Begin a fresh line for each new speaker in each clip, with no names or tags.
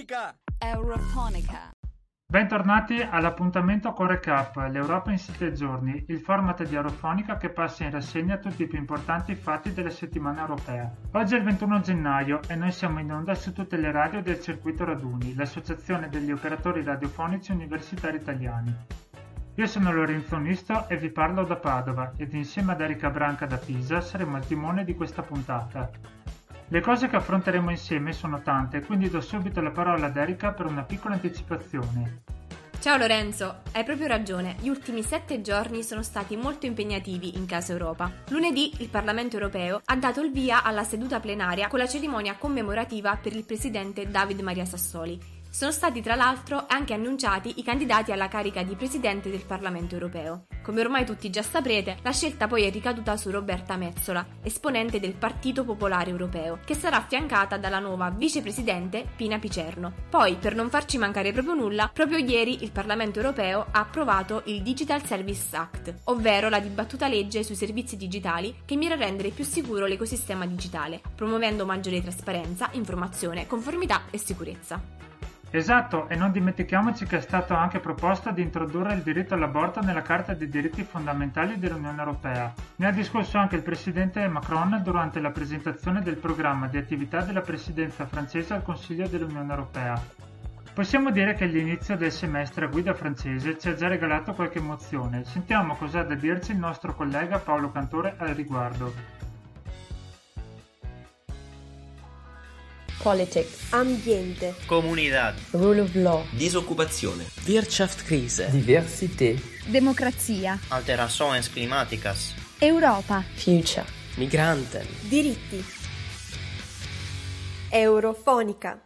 Eurofonica!
Eurofonica.
Bentornati all'appuntamento con Recap, l'Europa in 7 giorni, il format di Eurofonica che passa in rassegna tutti i più importanti fatti della settimana europea. Oggi è il 21 gennaio e noi siamo in onda su tutte le radio del circuito Raduni, l'associazione degli operatori radiofonici universitari italiani. Io sono Lorenzo Nisto e vi parlo da Padova ed insieme ad Erika Branca da Pisa saremo al timone di questa puntata. Le cose che affronteremo insieme sono tante, quindi do subito la parola ad Erika per una piccola anticipazione.
Ciao Lorenzo, hai proprio ragione, gli ultimi sette giorni sono stati molto impegnativi in casa Europa. Lunedì il Parlamento europeo ha dato il via alla seduta plenaria con la cerimonia commemorativa per il presidente David Maria Sassoli sono stati tra l'altro anche annunciati i candidati alla carica di Presidente del Parlamento europeo. Come ormai tutti già saprete, la scelta poi è ricaduta su Roberta Mezzola, esponente del Partito Popolare Europeo, che sarà affiancata dalla nuova vicepresidente Pina Picerno. Poi, per non farci mancare proprio nulla, proprio ieri il Parlamento europeo ha approvato il Digital Service Act, ovvero la dibattuta legge sui servizi digitali che mira a rendere più sicuro l'ecosistema digitale, promuovendo maggiore trasparenza, informazione, conformità e sicurezza.
Esatto, e non dimentichiamoci che è stato anche proposto di introdurre il diritto all'aborto nella Carta dei diritti fondamentali dell'Unione Europea. Ne ha discusso anche il presidente Macron durante la presentazione del programma di attività della presidenza francese al Consiglio dell'Unione Europea. Possiamo dire che l'inizio del semestre a guida francese ci ha già regalato qualche emozione. Sentiamo cosa ha da dirci il nostro collega Paolo Cantore al riguardo.
Politics, ambiente,
comunità,
rule of law,
disoccupazione,
Wirtschaftskrise,
diversità,
democrazia,
alterações climáticas,
Europa,
future,
migranten,
diritti. Eurofonica.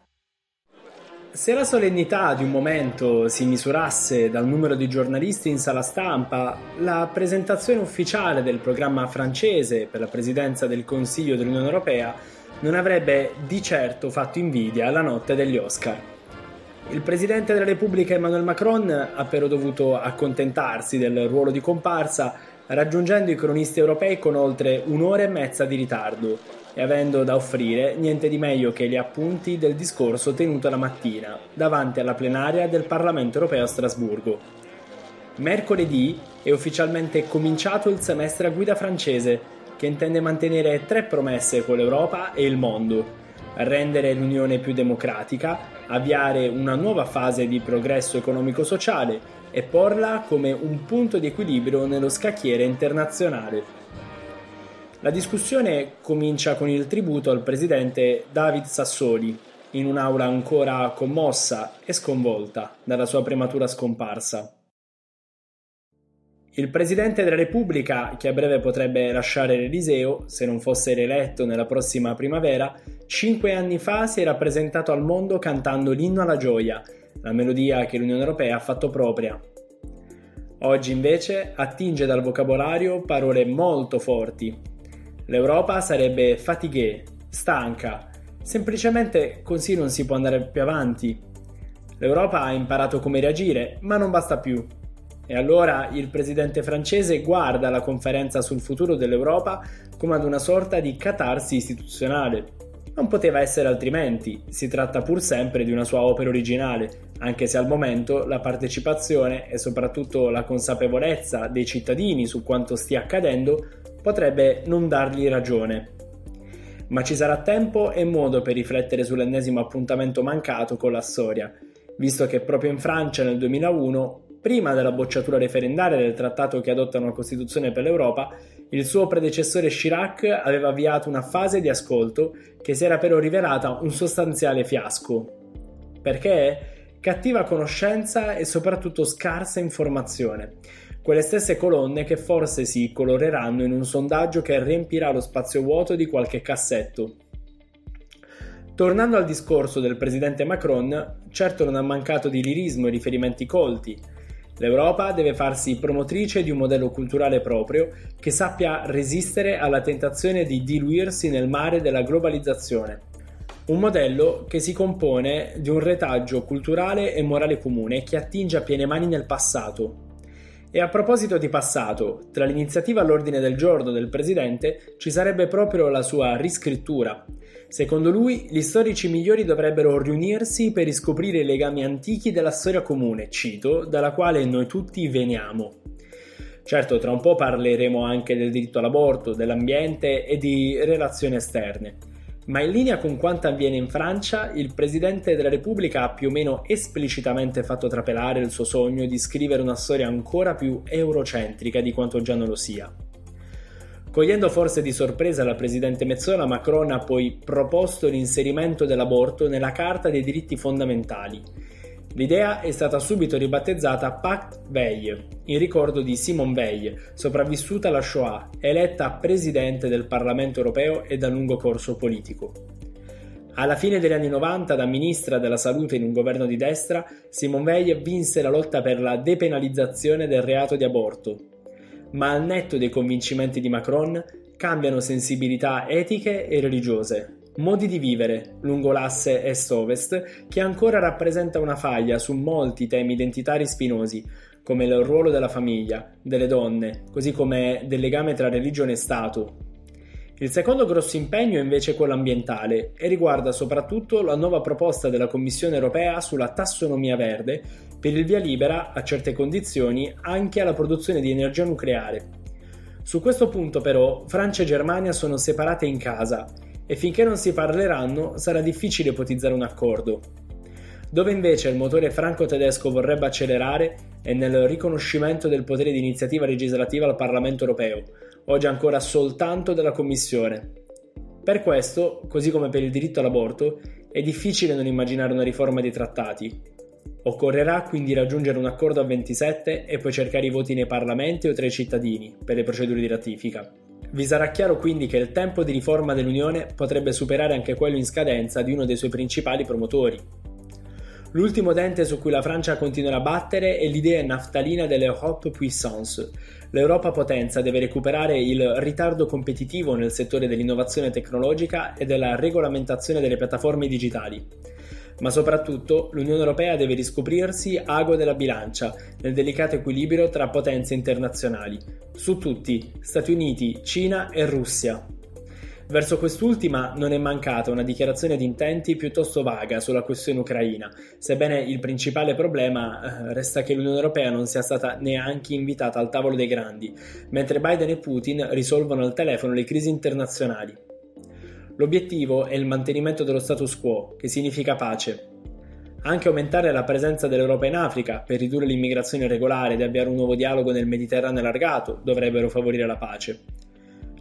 Se la solennità di un momento si misurasse dal numero di giornalisti in sala stampa, la presentazione ufficiale del programma francese per la presidenza del Consiglio dell'Unione Europea non avrebbe di certo fatto invidia alla notte degli Oscar. Il presidente della Repubblica Emmanuel Macron ha però dovuto accontentarsi del ruolo di comparsa, raggiungendo i cronisti europei con oltre un'ora e mezza di ritardo e avendo da offrire niente di meglio che gli appunti del discorso tenuto la mattina davanti alla plenaria del Parlamento europeo a Strasburgo. Mercoledì è ufficialmente cominciato il semestre a guida francese che intende mantenere tre promesse con l'Europa e il mondo. Rendere l'Unione più democratica, avviare una nuova fase di progresso economico-sociale e porla come un punto di equilibrio nello scacchiere internazionale. La discussione comincia con il tributo al presidente David Sassoli, in un'aula ancora commossa e sconvolta dalla sua prematura scomparsa. Il Presidente della Repubblica, che a breve potrebbe lasciare l'Eliseo se non fosse rieletto nella prossima primavera, cinque anni fa si era presentato al mondo cantando l'inno alla gioia, la melodia che l'Unione Europea ha fatto propria. Oggi invece attinge dal vocabolario parole molto forti. L'Europa sarebbe fatigue, stanca, semplicemente così non si può andare più avanti. L'Europa ha imparato come reagire, ma non basta più. E allora il presidente francese guarda la conferenza sul futuro dell'Europa come ad una sorta di catarsi istituzionale. Non poteva essere altrimenti, si tratta pur sempre di una sua opera originale, anche se al momento la partecipazione e soprattutto la consapevolezza dei cittadini su quanto stia accadendo potrebbe non dargli ragione. Ma ci sarà tempo e modo per riflettere sull'ennesimo appuntamento mancato con la storia, visto che proprio in Francia nel 2001 prima della bocciatura referendaria del trattato che adotta una Costituzione per l'Europa, il suo predecessore Chirac aveva avviato una fase di ascolto che si era però rivelata un sostanziale fiasco. Perché? Cattiva conoscenza e soprattutto scarsa informazione. Quelle stesse colonne che forse si coloreranno in un sondaggio che riempirà lo spazio vuoto di qualche cassetto. Tornando al discorso del presidente Macron, certo non ha mancato di lirismo e riferimenti colti, L'Europa deve farsi promotrice di un modello culturale proprio che sappia resistere alla tentazione di diluirsi nel mare della globalizzazione. Un modello che si compone di un retaggio culturale e morale comune che attinge a piene mani nel passato. E a proposito di passato, tra l'iniziativa all'ordine del giorno del presidente ci sarebbe proprio la sua riscrittura. Secondo lui, gli storici migliori dovrebbero riunirsi per riscoprire i legami antichi della storia comune, cito, dalla quale noi tutti veniamo. Certo, tra un po' parleremo anche del diritto all'aborto, dell'ambiente e di relazioni esterne. Ma in linea con quanto avviene in Francia, il Presidente della Repubblica ha più o meno esplicitamente fatto trapelare il suo sogno di scrivere una storia ancora più eurocentrica di quanto già non lo sia. Cogliendo forse di sorpresa la Presidente Mezzola, Macron ha poi proposto l'inserimento dell'aborto nella Carta dei diritti fondamentali. L'idea è stata subito ribattezzata Pacte Veil, in ricordo di Simone Veil, sopravvissuta alla Shoah, eletta Presidente del Parlamento europeo e da lungo corso politico. Alla fine degli anni 90, da ministra della salute in un governo di destra, Simone Veil vinse la lotta per la depenalizzazione del reato di aborto. Ma al netto dei convincimenti di Macron, cambiano sensibilità etiche e religiose, modi di vivere lungo l'asse est-ovest che ancora rappresenta una faglia su molti temi identitari spinosi, come il ruolo della famiglia, delle donne, così come del legame tra religione e Stato. Il secondo grosso impegno è invece quello ambientale e riguarda soprattutto la nuova proposta della Commissione europea sulla tassonomia verde per il via libera, a certe condizioni, anche alla produzione di energia nucleare. Su questo punto però Francia e Germania sono separate in casa e finché non si parleranno sarà difficile ipotizzare un accordo. Dove invece il motore franco-tedesco vorrebbe accelerare è nel riconoscimento del potere di iniziativa legislativa al Parlamento europeo, oggi ancora soltanto della Commissione. Per questo, così come per il diritto all'aborto, è difficile non immaginare una riforma dei trattati. Occorrerà quindi raggiungere un accordo a 27 e poi cercare i voti nei parlamenti o tra i cittadini per le procedure di ratifica. Vi sarà chiaro quindi che il tempo di riforma dell'Unione potrebbe superare anche quello in scadenza di uno dei suoi principali promotori. L'ultimo dente su cui la Francia continuerà a battere è l'idea naftalina dell'Europe Puissance. L'Europa potenza deve recuperare il ritardo competitivo nel settore dell'innovazione tecnologica e della regolamentazione delle piattaforme digitali ma soprattutto l'Unione Europea deve riscoprirsi ago della bilancia nel delicato equilibrio tra potenze internazionali, su tutti Stati Uniti, Cina e Russia. Verso quest'ultima non è mancata una dichiarazione di intenti piuttosto vaga sulla questione ucraina, sebbene il principale problema eh, resta che l'Unione Europea non sia stata neanche invitata al tavolo dei grandi, mentre Biden e Putin risolvono al telefono le crisi internazionali. L'obiettivo è il mantenimento dello status quo, che significa pace. Anche aumentare la presenza dell'Europa in Africa per ridurre l'immigrazione irregolare ed avviare un nuovo dialogo nel Mediterraneo allargato dovrebbero favorire la pace.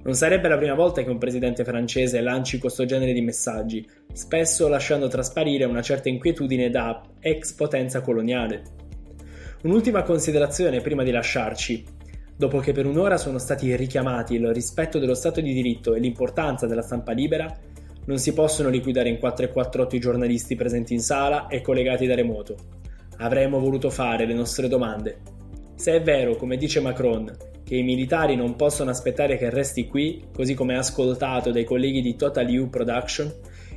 Non sarebbe la prima volta che un presidente francese lanci questo genere di messaggi, spesso lasciando trasparire una certa inquietudine da ex potenza coloniale. Un'ultima considerazione prima di lasciarci. Dopo che per un'ora sono stati richiamati il rispetto dello Stato di diritto e l'importanza della stampa libera, non si possono liquidare in 448 i giornalisti presenti in sala e collegati da remoto. Avremmo voluto fare le nostre domande. Se è vero, come dice Macron, che i militari non possono aspettare che resti qui, così come ascoltato dai colleghi di Total U Production,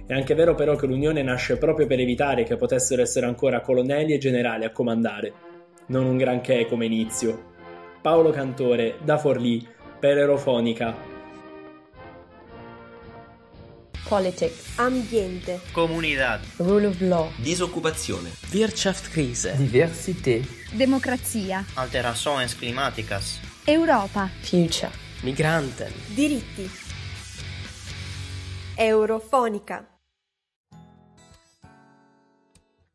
è anche vero però che l'Unione nasce proprio per evitare che potessero essere ancora colonnelli e generali a comandare. Non un granché come inizio, Paolo Cantore, da Forlì, per Eurofonica.
Politics. Ambiente.
Comunidad.
Rule of law.
Disoccupazione. Wirtschaftskrise.
Diversità.
Democrazia.
Alterações climáticas.
Europa.
Future.
Migranten.
Diritti. Eurofonica.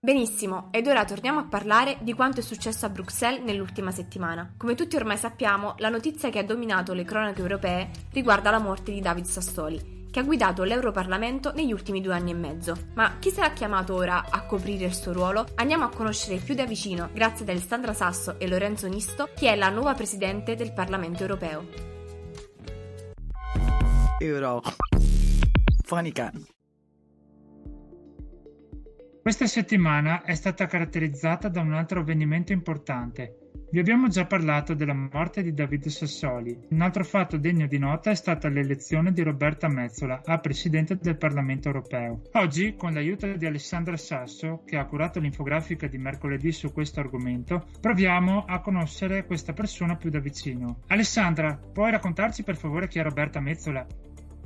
Benissimo, ed ora torniamo a parlare di quanto è successo a Bruxelles nell'ultima settimana. Come tutti ormai sappiamo, la notizia che ha dominato le cronache europee riguarda la morte di David Sassoli, che ha guidato l'Europarlamento negli ultimi due anni e mezzo. Ma chi sarà chiamato ora a coprire il suo ruolo? Andiamo a conoscere più da vicino, grazie ad Alessandra Sasso e Lorenzo Nisto, chi è la nuova presidente del Parlamento europeo.
Eurofonica.
Questa settimana è stata caratterizzata da un altro avvenimento importante. Vi abbiamo già parlato della morte di Davide Sassoli. Un altro fatto degno di nota è stata l'elezione di Roberta Mezzola a Presidente del Parlamento europeo. Oggi, con l'aiuto di Alessandra Sasso, che ha curato l'infografica di mercoledì su questo argomento, proviamo a conoscere questa persona più da vicino. Alessandra, puoi raccontarci per favore chi è Roberta Mezzola?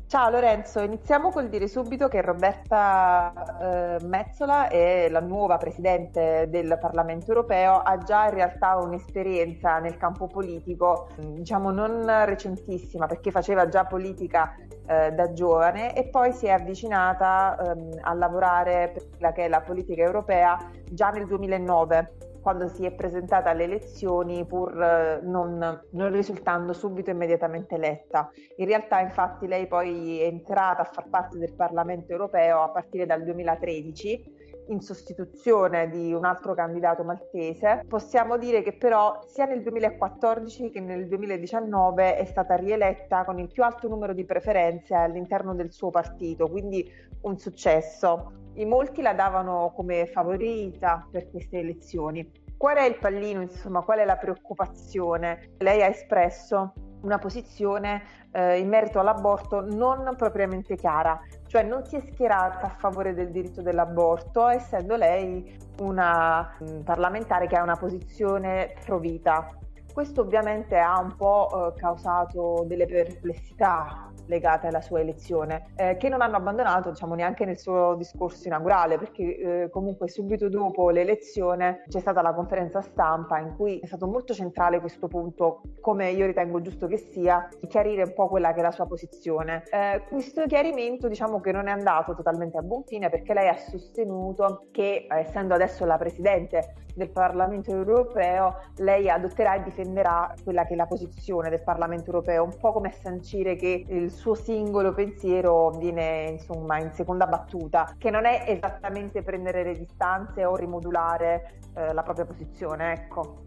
Ciao Lorenzo, iniziamo col dire subito che Roberta eh, Mezzola è la nuova Presidente del Parlamento europeo, ha già in realtà un'esperienza nel campo politico, diciamo non recentissima perché faceva già politica eh, da giovane e poi si è avvicinata ehm, a lavorare per quella che è la politica europea già nel 2009 quando si è presentata alle elezioni pur eh, non, non, risultando subito immediatamente eletta. In realtà infatti lei poi è entrata a far parte del Parlamento europeo a partire dal 2013 in sostituzione di un altro candidato maltese. Possiamo dire che però sia nel 2014 che nel 2019 è stata rieletta con il più alto numero di preferenze all'interno del suo partito, quindi un successo. In molti la davano come favorita per queste elezioni. Qual è il pallino, insomma, qual è la preoccupazione? Lei ha espresso una posizione eh, in merito all'aborto non propriamente chiara, cioè non si è schierata a favore del diritto dell'aborto, essendo lei una mh, mm, parlamentare che ha una posizione pro vita. Questo ovviamente ha un po' eh, causato delle perplessità legate alla sua elezione, eh, che non hanno abbandonato diciamo, neanche nel suo discorso inaugurale, perché eh, comunque subito dopo l'elezione c'è stata la conferenza stampa in cui è stato molto centrale questo punto, come io ritengo giusto che sia, di chiarire un po' quella che è la sua posizione. Eh, questo chiarimento diciamo che non è andato totalmente a buon fine perché lei ha sostenuto che essendo adesso la Presidente del Parlamento europeo, lei adotterà e difenderà quella che è la posizione del Parlamento europeo, un po' come sancire che il suo singolo pensiero viene insomma in seconda battuta, che non è esattamente prendere le distanze o rimodulare eh, la propria posizione, ecco.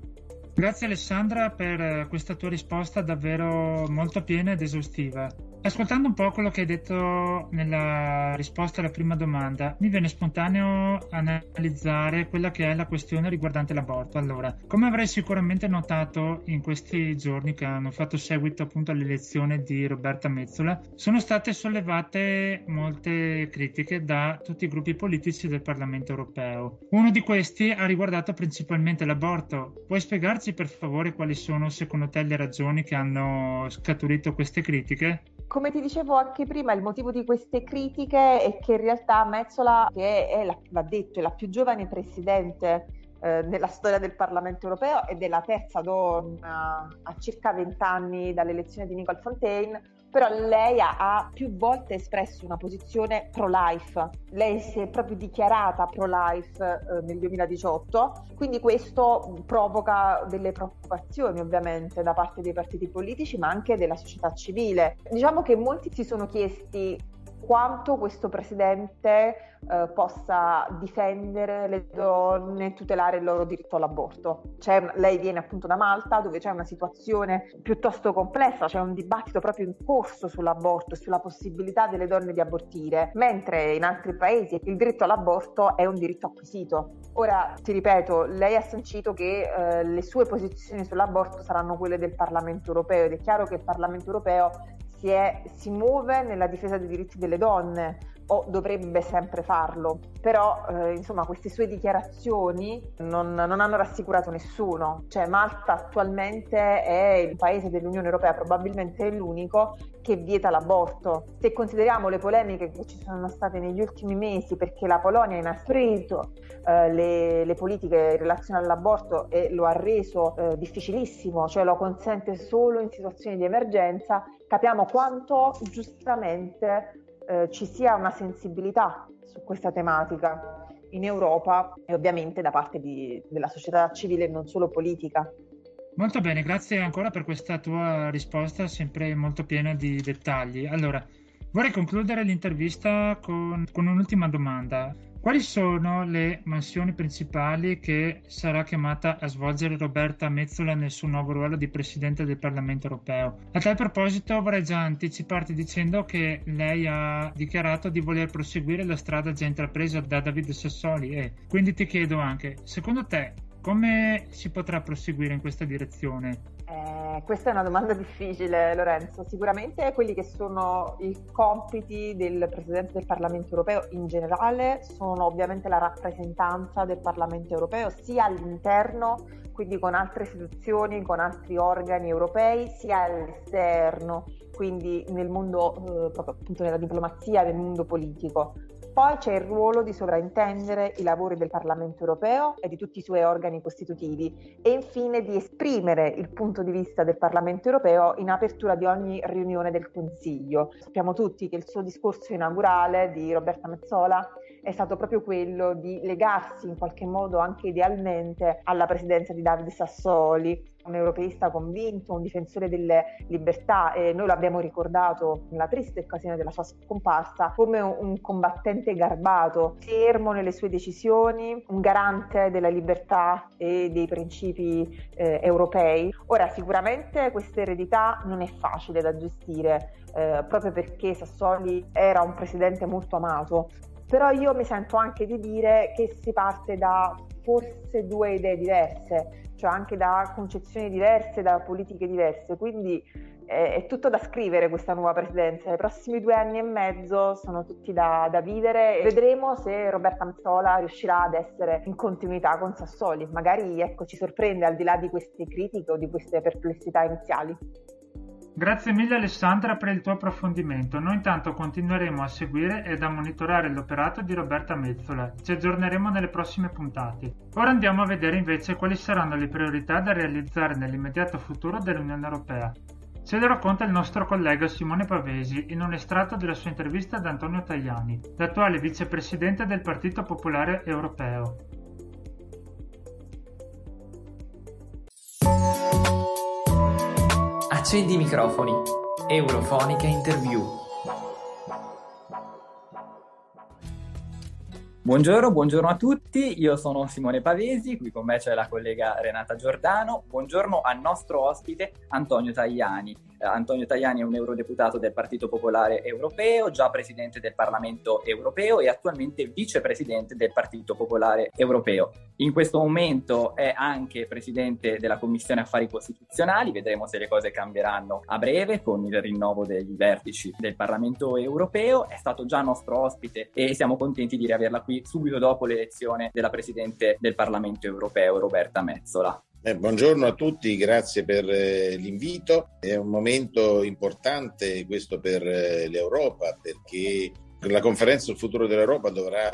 Grazie Alessandra per questa tua risposta davvero molto piena ed esaustiva. Ascoltando un po' quello che hai detto nella risposta alla prima domanda, mi viene spontaneo analizzare quella che è la questione riguardante l'aborto. Allora, come avrai sicuramente notato in questi giorni che hanno fatto seguito appunto all'elezione di Roberta Mezzola, sono state sollevate molte critiche da tutti i gruppi politici del Parlamento europeo. Uno di questi ha riguardato principalmente l'aborto. Puoi spiegarci per favore quali sono secondo te le ragioni che hanno scaturito queste critiche?
Come ti dicevo anche prima, il motivo di queste critiche è che in realtà Mezzola, che è, la, va detto, è la più giovane presidente eh, nella storia del Parlamento europeo ed è la terza donna a circa 20 anni dall'elezione di Nicole Fontaine, però lei ha, ha, più volte espresso una posizione pro-life, lei si è proprio dichiarata pro-life eh, nel 2018, quindi questo provoca delle preoccupazioni ovviamente da parte dei partiti politici ma anche della società civile. Diciamo che molti si sono chiesti quanto questo presidente eh, possa difendere le donne tutelare il loro diritto all'aborto. Una, lei viene appunto da Malta dove c'è una situazione piuttosto complessa, c'è un dibattito proprio in corso sull'aborto e sulla possibilità delle donne di abortire, mentre in altri paesi il diritto all'aborto è un diritto acquisito. Ora, ti ripeto, lei ha sancito che eh, le sue posizioni sull'aborto saranno quelle del Parlamento europeo ed è chiaro che il Parlamento europeo si, è, si muove nella difesa dei diritti delle donne o dovrebbe sempre farlo, però eh, insomma queste sue dichiarazioni non, non, hanno rassicurato nessuno, cioè Malta attualmente è il paese dell'Unione Europea, probabilmente è l'unico che vieta l'aborto. Se consideriamo le polemiche che ci sono state negli ultimi mesi perché la Polonia ha inasprito eh, le, le, politiche in relazione all'aborto e lo ha reso eh, difficilissimo, cioè lo consente solo in situazioni di emergenza, capiamo quanto giustamente eh, ci sia una sensibilità su questa tematica in Europa e ovviamente da parte di, della società civile e non solo politica.
Molto bene, grazie ancora per questa tua risposta sempre molto piena di dettagli. Allora, vorrei concludere l'intervista con, con un'ultima domanda. Quali sono le mansioni principali che sarà chiamata a svolgere Roberta Mezzola nel suo nuovo ruolo di Presidente del Parlamento europeo? A tal proposito vorrei già anticiparti dicendo che lei ha dichiarato di voler proseguire la strada già intrapresa da Davide Sassoli e quindi ti chiedo anche, secondo te Come si potrà proseguire in questa direzione?
Eh, questa è una domanda difficile, Lorenzo. Sicuramente quelli che sono i compiti del Presidente del Parlamento europeo in generale sono ovviamente la rappresentanza del Parlamento europeo sia all'interno, quindi con altre istituzioni, con altri organi europei, sia all'esterno, quindi nel mondo, eh, proprio appunto nella diplomazia, nel mondo politico. Poi c'è il ruolo di sovraintendere i lavori del Parlamento europeo e di tutti i suoi organi costitutivi e infine di esprimere il punto di vista del Parlamento europeo in apertura di ogni riunione del Consiglio. Sappiamo tutti che il suo discorso inaugurale di Roberta Mezzola è stato proprio quello di legarsi in qualche modo anche idealmente alla presidenza di Davide Sassoli, un europeista convinto, un difensore delle libertà e noi l'abbiamo ricordato nella triste occasione della sua scomparsa come un combattente garbato, fermo nelle sue decisioni, un garante della libertà e dei principi eh, europei. Ora sicuramente questa eredità non è facile da gestire eh, proprio perché Sassoli era un presidente molto amato, però io mi sento anche di dire che si parte da forse due idee diverse, cioè anche da concezioni diverse, da politiche diverse, quindi è, è tutto da scrivere questa nuova presidenza. I prossimi due anni e mezzo sono tutti da, da vivere vedremo se Roberta Mazzola riuscirà ad essere in continuità con Sassoli. Magari ecco, ci sorprende al di là di queste critiche o di queste perplessità iniziali.
Grazie mille Alessandra per il tuo approfondimento. Noi intanto continueremo a seguire ed a monitorare l'operato di Roberta Mezzola. Ci aggiorneremo nelle prossime puntate. Ora andiamo a vedere invece quali saranno le priorità da realizzare nell'immediato futuro dell'Unione Europea. Ce lo racconta il nostro collega Simone Pavesi in un estratto della sua intervista ad Antonio Tajani, l'attuale vicepresidente del Partito Popolare Europeo.
Accendi i microfoni. Eurofonica Interview.
Buongiorno, buongiorno a tutti, io sono Simone Pavesi, qui con me c'è la collega Renata Giordano, buongiorno al nostro ospite Antonio Tajani. Antonio Tajani è un eurodeputato del Partito Popolare Europeo, già presidente del Parlamento Europeo e attualmente vicepresidente del Partito Popolare Europeo. In questo momento è anche presidente della Commissione Affari Costituzionali, vedremo se le cose cambieranno a breve con il rinnovo degli vertici del Parlamento Europeo, è stato già nostro ospite e siamo contenti di riaverla qui subito dopo l'elezione della Presidente del Parlamento Europeo, Roberta Mezzola.
Eh, buongiorno a tutti, grazie per eh, l'invito. È un momento importante questo per eh, l'Europa perché la conferenza sul futuro dell'Europa dovrà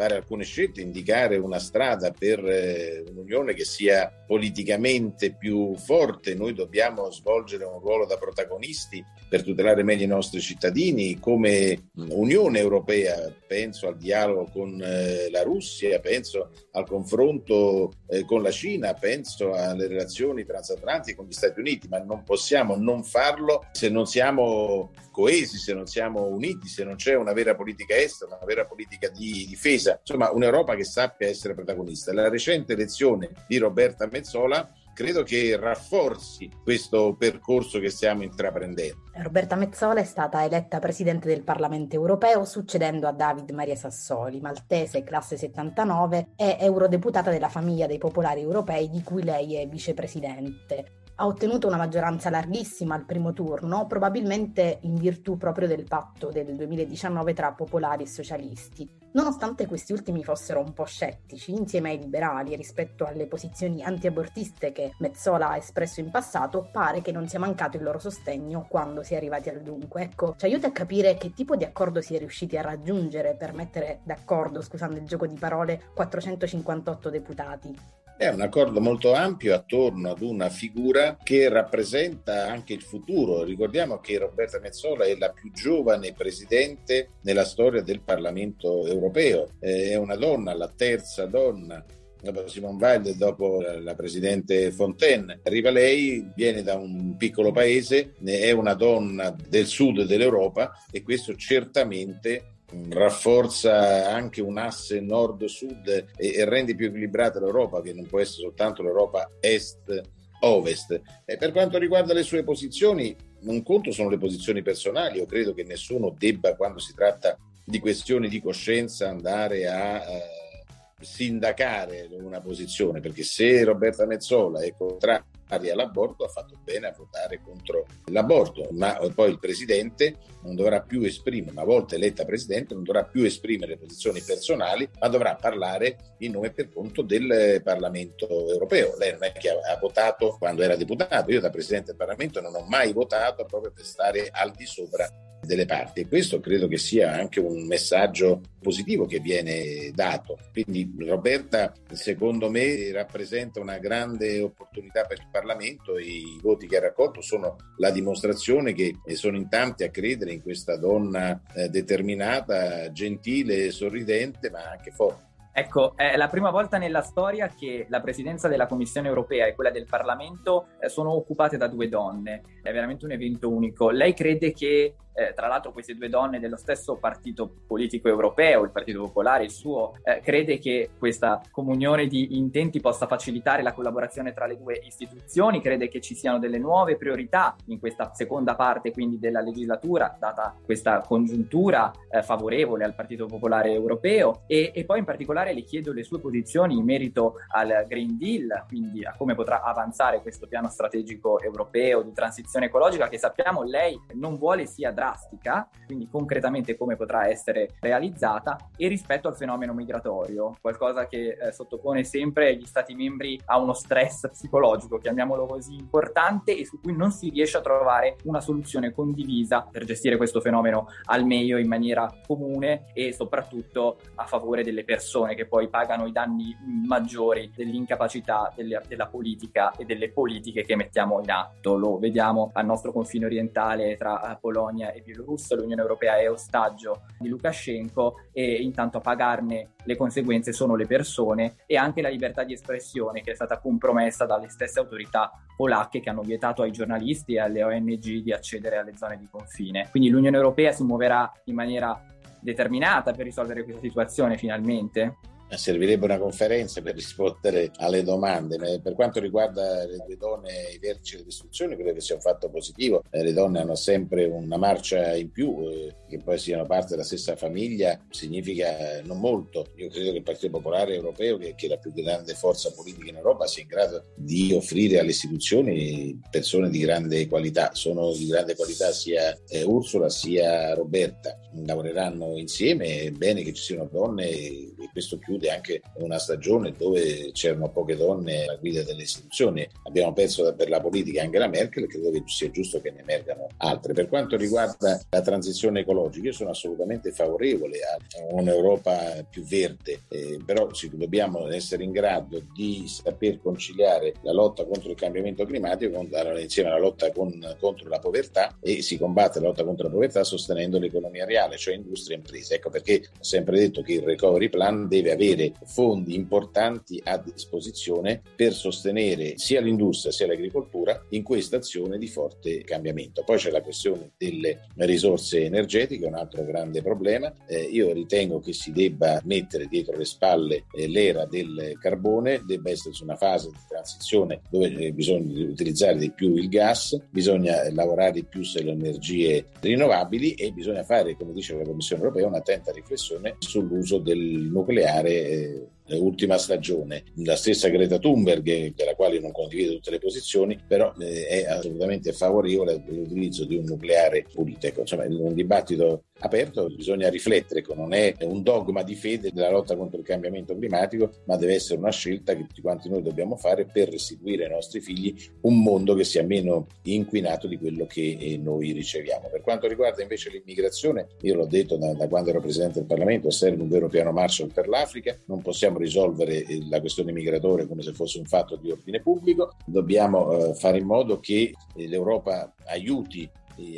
fare alcune scelte, indicare una strada per eh, un'unione che sia politicamente più forte. Noi dobbiamo svolgere un ruolo da protagonisti per tutelare meglio i nostri cittadini come Unione Europea. Penso al dialogo con eh, la Russia, penso al confronto eh, con la Cina, penso alle relazioni transatlantiche con gli Stati Uniti, ma non possiamo non farlo se non siamo coesi, se non siamo uniti, se non c'è una vera politica estera, una vera politica di difesa Pisa, insomma un'Europa che sappia essere protagonista. La recente elezione di Roberta Mezzola credo che rafforzi questo percorso che stiamo intraprendendo.
Roberta Mezzola è stata eletta presidente del Parlamento europeo succedendo a David Maria Sassoli, maltese classe 79 e eurodeputata della famiglia dei popolari europei di cui lei è vicepresidente ha ottenuto una maggioranza larghissima al primo turno, probabilmente in virtù proprio del patto del 2019 tra popolari e socialisti. Nonostante questi ultimi fossero un po' scettici insieme ai liberali rispetto alle posizioni antiabortiste che Mezzola ha espresso in passato, pare che non sia mancato il loro sostegno quando si è arrivati al dunque. Ecco, ci aiuta a capire che tipo di accordo si è riusciti a raggiungere per mettere d'accordo, scusando il gioco di parole, 458 deputati.
È un accordo molto ampio attorno ad una figura che rappresenta anche il futuro. Ricordiamo che Roberta Mezzola è la più giovane presidente nella storia del Parlamento europeo. È una donna, la terza donna dopo Simone Weil, dopo la presidente Fontaine. Arriva lei, viene da un piccolo paese, è una donna del sud dell'Europa e questo certamente rafforza anche un asse nord-sud e, e, rende più equilibrata l'Europa, che non può essere soltanto l'Europa est-ovest. E per quanto riguarda le sue posizioni, un conto sono le posizioni personali. Io credo che nessuno debba, quando si tratta di questioni di coscienza, andare a eh, sindacare una posizione, perché se Roberta Mezzola è contraria all'aborto ha fatto bene a votare contro l'aborto, ma poi il presidente non dovrà più esprimere, una volta eletta presidente, non dovrà più esprimere posizioni personali, ma dovrà parlare in nome per conto del Parlamento europeo. Lei non è che ha votato quando era deputato, io da presidente del Parlamento non ho mai votato proprio per stare al di sopra delle parti e questo credo che sia anche un messaggio positivo che viene dato. Quindi Roberta secondo me rappresenta una grande opportunità per il Parlamento e i voti che ha raccolto sono la dimostrazione che sono in tanti a credere in questa donna eh, determinata, gentile, sorridente ma anche forte.
Ecco, è la prima volta nella storia che la presidenza della Commissione europea e quella del Parlamento eh, sono occupate da due donne. È veramente un evento unico. Lei crede che eh, tra l'altro queste due donne dello stesso partito politico europeo, il Partito Popolare, il suo, eh, crede che questa comunione di intenti possa facilitare la collaborazione tra le due istituzioni, crede che ci siano delle nuove priorità in questa seconda parte quindi della legislatura, data questa congiuntura eh, favorevole al Partito Popolare Europeo. E, e poi in particolare le chiedo le sue posizioni in merito al Green Deal, quindi a come potrà avanzare questo piano strategico europeo di transizione ecologica che sappiamo lei non vuole sia drastica, quindi concretamente come potrà essere realizzata, e rispetto al fenomeno migratorio, qualcosa che eh, sottopone sempre gli Stati membri a uno stress psicologico, chiamiamolo così, importante e su cui non si riesce a trovare una soluzione condivisa per gestire questo fenomeno al meglio in maniera comune e soprattutto a favore delle persone che poi pagano i danni maggiori dell'incapacità delle, della politica e delle politiche che mettiamo in atto. Lo vediamo al nostro confine orientale tra Polonia e Bielorussia, l'Unione Europea è ostaggio di Lukashenko e intanto a pagarne le conseguenze sono le persone e anche la libertà di espressione che è stata compromessa dalle stesse autorità polacche che hanno vietato ai giornalisti e alle ONG di accedere alle zone di confine. Quindi l'Unione Europea si muoverà in maniera determinata per risolvere questa situazione finalmente?
Servirebbe una conferenza per rispondere alle domande. Per quanto riguarda le due donne e i vertici dell'istruzione, credo che sia un fatto positivo. Eh, le donne hanno sempre una marcia in più, eh, che poi siano parte della stessa famiglia significa non molto. Io credo che il Partito Popolare Europeo, che, è la più grande forza politica in Europa, sia in grado di offrire alle istituzioni persone di grande qualità. Sono di grande qualità sia eh, Ursula sia Roberta. Lavoreranno insieme, è bene che ci siano donne e questo chiude anche una stagione dove c'erano poche donne alla guida delle istituzioni. Abbiamo perso per la politica anche la Merkel credo che sia giusto che ne emergano altre. Per quanto riguarda la transizione ecologica, io sono assolutamente favorevole a un'Europa più verde, eh, però sì, dobbiamo essere in grado di saper conciliare la lotta contro il cambiamento climatico con, insieme alla lotta con, contro la povertà e si combatte la lotta contro la povertà sostenendo l'economia reale, cioè industria e imprese. Ecco perché ho sempre detto che il recovery plan deve avere fondi importanti a disposizione per sostenere sia l'industria sia l'agricoltura in questa azione di forte cambiamento. Poi c'è la questione delle risorse energetiche, un altro grande problema. Eh, io ritengo che si debba mettere dietro le spalle eh, l'era del carbone, debba esserci una fase di transizione dove eh, bisogna utilizzare di più il gas, bisogna lavorare di più sulle energie rinnovabili e bisogna fare, come dice la Commissione europea, un'attenta riflessione sull'uso del nucleare eh, ultima stagione. La stessa Greta Thunberg, della quale non condivido tutte le posizioni, però eh, è assolutamente favorevole all'utilizzo di un nucleare pulito. Insomma, è un dibattito aperto, bisogna riflettere, non è un dogma di fede della lotta contro il cambiamento climatico, ma deve essere una scelta che tutti quanti noi dobbiamo fare per restituire ai nostri figli un mondo che sia meno inquinato di quello che eh, noi riceviamo. Per quanto riguarda invece l'immigrazione, io l'ho detto da, da quando ero Presidente del Parlamento, serve un vero piano Marshall per l'Africa, non possiamo risolvere eh, la questione migratoria come se fosse un fatto di ordine pubblico, dobbiamo eh, fare in modo che l'Europa aiuti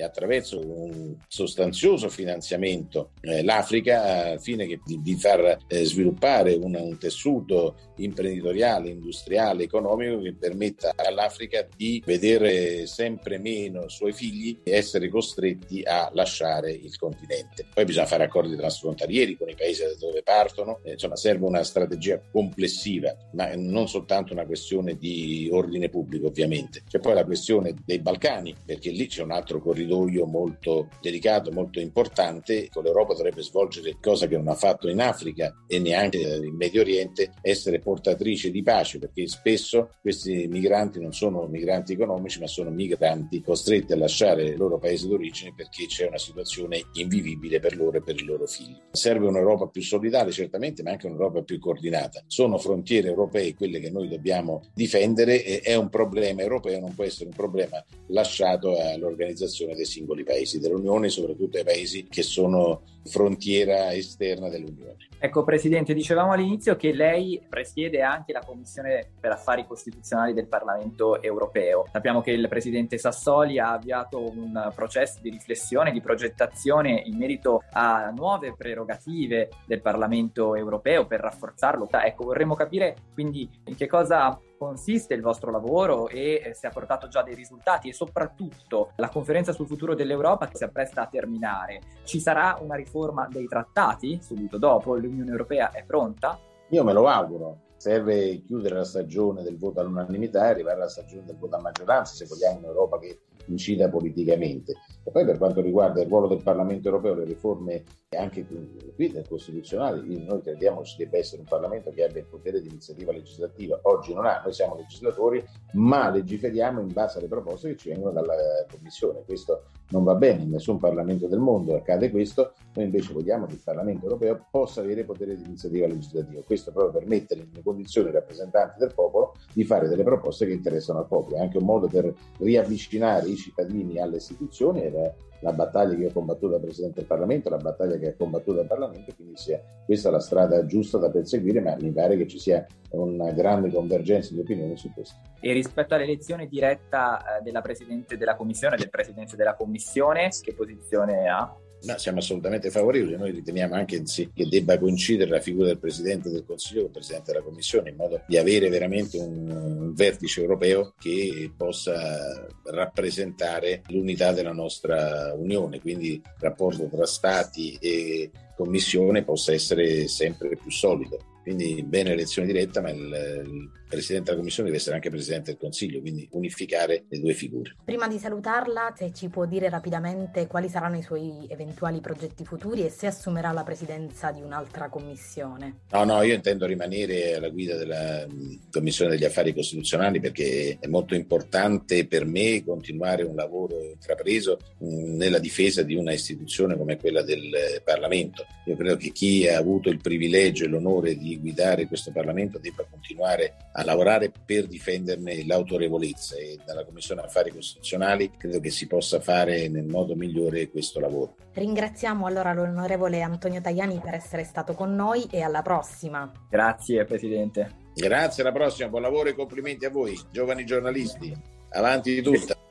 attraverso un sostanzioso finanziamento eh, l'Africa al fine che, di, di, far eh, sviluppare un, un, tessuto imprenditoriale, industriale, economico che permetta all'Africa di vedere sempre meno i suoi figli e essere costretti a lasciare il continente. Poi bisogna fare accordi transfrontalieri con i paesi da dove partono, eh, insomma serve una strategia complessiva, ma non soltanto una questione di ordine pubblico ovviamente. C'è poi la questione dei Balcani, perché lì c'è un altro corridoio molto delicato, molto importante. L'Europa dovrebbe svolgere cosa che non ha fatto in Africa e neanche in Medio Oriente, essere portatrice di pace, perché spesso questi migranti non sono migranti economici, ma sono migranti costretti a lasciare il loro paese d'origine perché c'è una situazione invivibile per loro e per i loro figli. Serve un'Europa più solidale, certamente, ma anche un'Europa più coordinata. Sono frontiere europee quelle che noi dobbiamo difendere e è un problema europeo, non può essere un problema lasciato all'organizzazione dei singoli paesi dell'Unione, soprattutto ai paesi che sono frontiera esterna dell'Unione.
Ecco Presidente, dicevamo all'inizio che lei presiede anche la Commissione per Affari Costituzionali del Parlamento Europeo. Sappiamo che il Presidente Sassoli ha avviato un processo di riflessione, di progettazione in merito a nuove prerogative del Parlamento Europeo per rafforzarlo. Ecco, vorremmo capire quindi in che cosa consiste il vostro lavoro e eh, se ha portato già dei risultati e soprattutto la conferenza sul futuro dell'Europa che si appresta a terminare. Ci sarà una riforma dei trattati subito dopo? L'Unione Europea è pronta?
Io me lo auguro. Serve chiudere la stagione del voto all'unanimità e arrivare alla stagione del voto a maggioranza se vogliamo un'Europa che incida politicamente. E poi per quanto riguarda il ruolo del Parlamento europeo, le riforme anche qui del costituzionali, noi crediamo ci debba essere un Parlamento che abbia il potere di iniziativa legislativa. Oggi non ha, noi siamo legislatori, ma legiferiamo in base alle proposte che ci vengono dalla Commissione. Questo non va bene, in nessun Parlamento del mondo accade questo, noi invece vogliamo che il Parlamento europeo possa avere potere di iniziativa legislativa. Questo proprio per mettere in condizione i rappresentanti del popolo di fare delle proposte che interessano al popolo. È anche un modo per riavvicinare i cittadini alle istituzioni era la battaglia che ho combattuto da Presidente del Parlamento, la battaglia che ha combattuto dal Parlamento, quindi sia questa la strada giusta da perseguire, ma mi pare che ci sia una grande convergenza di opinioni su questo.
E rispetto all'elezione diretta eh, della Presidente della Commissione, del Presidente della Commissione, che posizione ha?
No, siamo assolutamente favorevoli, noi riteniamo anche che debba coincidere la figura del Presidente del Consiglio con il Presidente della Commissione in modo di avere veramente un, vertice europeo che possa rappresentare l'unità della nostra Unione, quindi il rapporto tra Stati e Commissione possa essere sempre più solido. Quindi bene l'elezione diretta, ma il, il, Presidente della Commissione deve essere anche Presidente del Consiglio, quindi unificare le due figure.
Prima di salutarla, se ci può dire rapidamente quali saranno i suoi eventuali progetti futuri e se assumerà la presidenza di un'altra commissione.
No, no, io intendo rimanere alla guida della Commissione degli Affari Costituzionali perché è molto importante per me continuare un lavoro intrapreso nella difesa di una istituzione come quella del Parlamento. Io credo che chi ha avuto il privilegio e l'onore di guidare questo Parlamento debba continuare a lavorare per difenderne l'autorevolezza e dalla Commissione Affari Costituzionali credo che si possa fare nel modo migliore questo lavoro.
Ringraziamo allora l'onorevole Antonio Tajani per essere stato con noi e alla prossima.
Grazie Presidente.
Grazie, alla prossima, buon lavoro e complimenti a voi, giovani giornalisti. Avanti di tutta.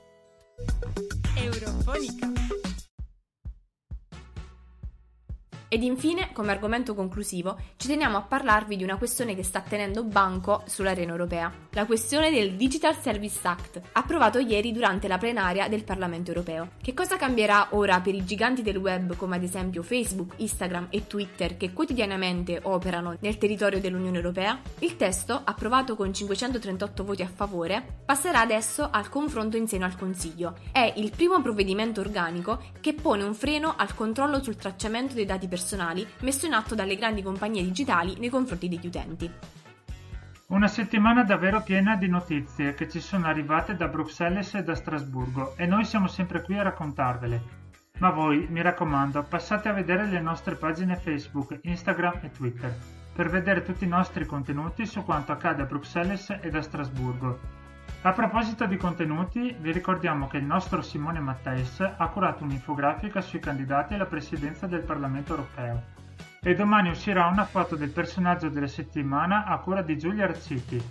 Ed infine, come argomento conclusivo, ci teniamo a parlarvi di una questione che sta tenendo banco sull'arena europea, la questione del Digital Service Act, approvato ieri durante la plenaria del Parlamento europeo. Che cosa cambierà ora per i giganti del web come ad esempio Facebook, Instagram e Twitter che quotidianamente operano nel territorio dell'Unione europea? Il testo, approvato con 538 voti a favore, passerà adesso al confronto in seno al Consiglio. È il primo provvedimento organico che pone un freno al controllo sul tracciamento dei dati personali personali messo in atto dalle grandi compagnie digitali nei confronti degli utenti.
Una settimana davvero piena di notizie che ci sono arrivate da Bruxelles e da Strasburgo e noi siamo sempre qui a raccontarvele. Ma voi, mi raccomando, passate a vedere le nostre pagine Facebook, Instagram e Twitter per vedere tutti i nostri contenuti su quanto accade a Bruxelles e a Strasburgo a proposito di contenuti, vi ricordiamo che il nostro Simone Matteis ha curato un'infografica sui candidati alla presidenza del Parlamento europeo e domani uscirà una foto del personaggio della settimana a cura di Giulia Arciti.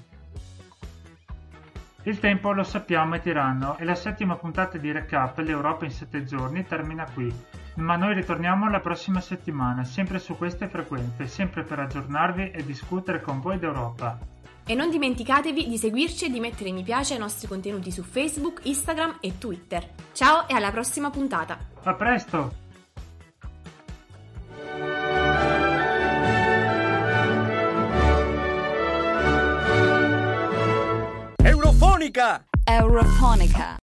Il tempo lo sappiamo è tiranno e la settima puntata di Recap L'Europa in 7 giorni termina qui, ma noi ritorniamo la prossima settimana, sempre su queste frequenze, sempre per aggiornarvi e discutere con voi d'Europa.
E non dimenticatevi di seguirci e di mettere mi piace ai nostri contenuti su Facebook, Instagram e Twitter. Ciao e alla prossima puntata.
A presto!
Eurofonica!
Eurofonica.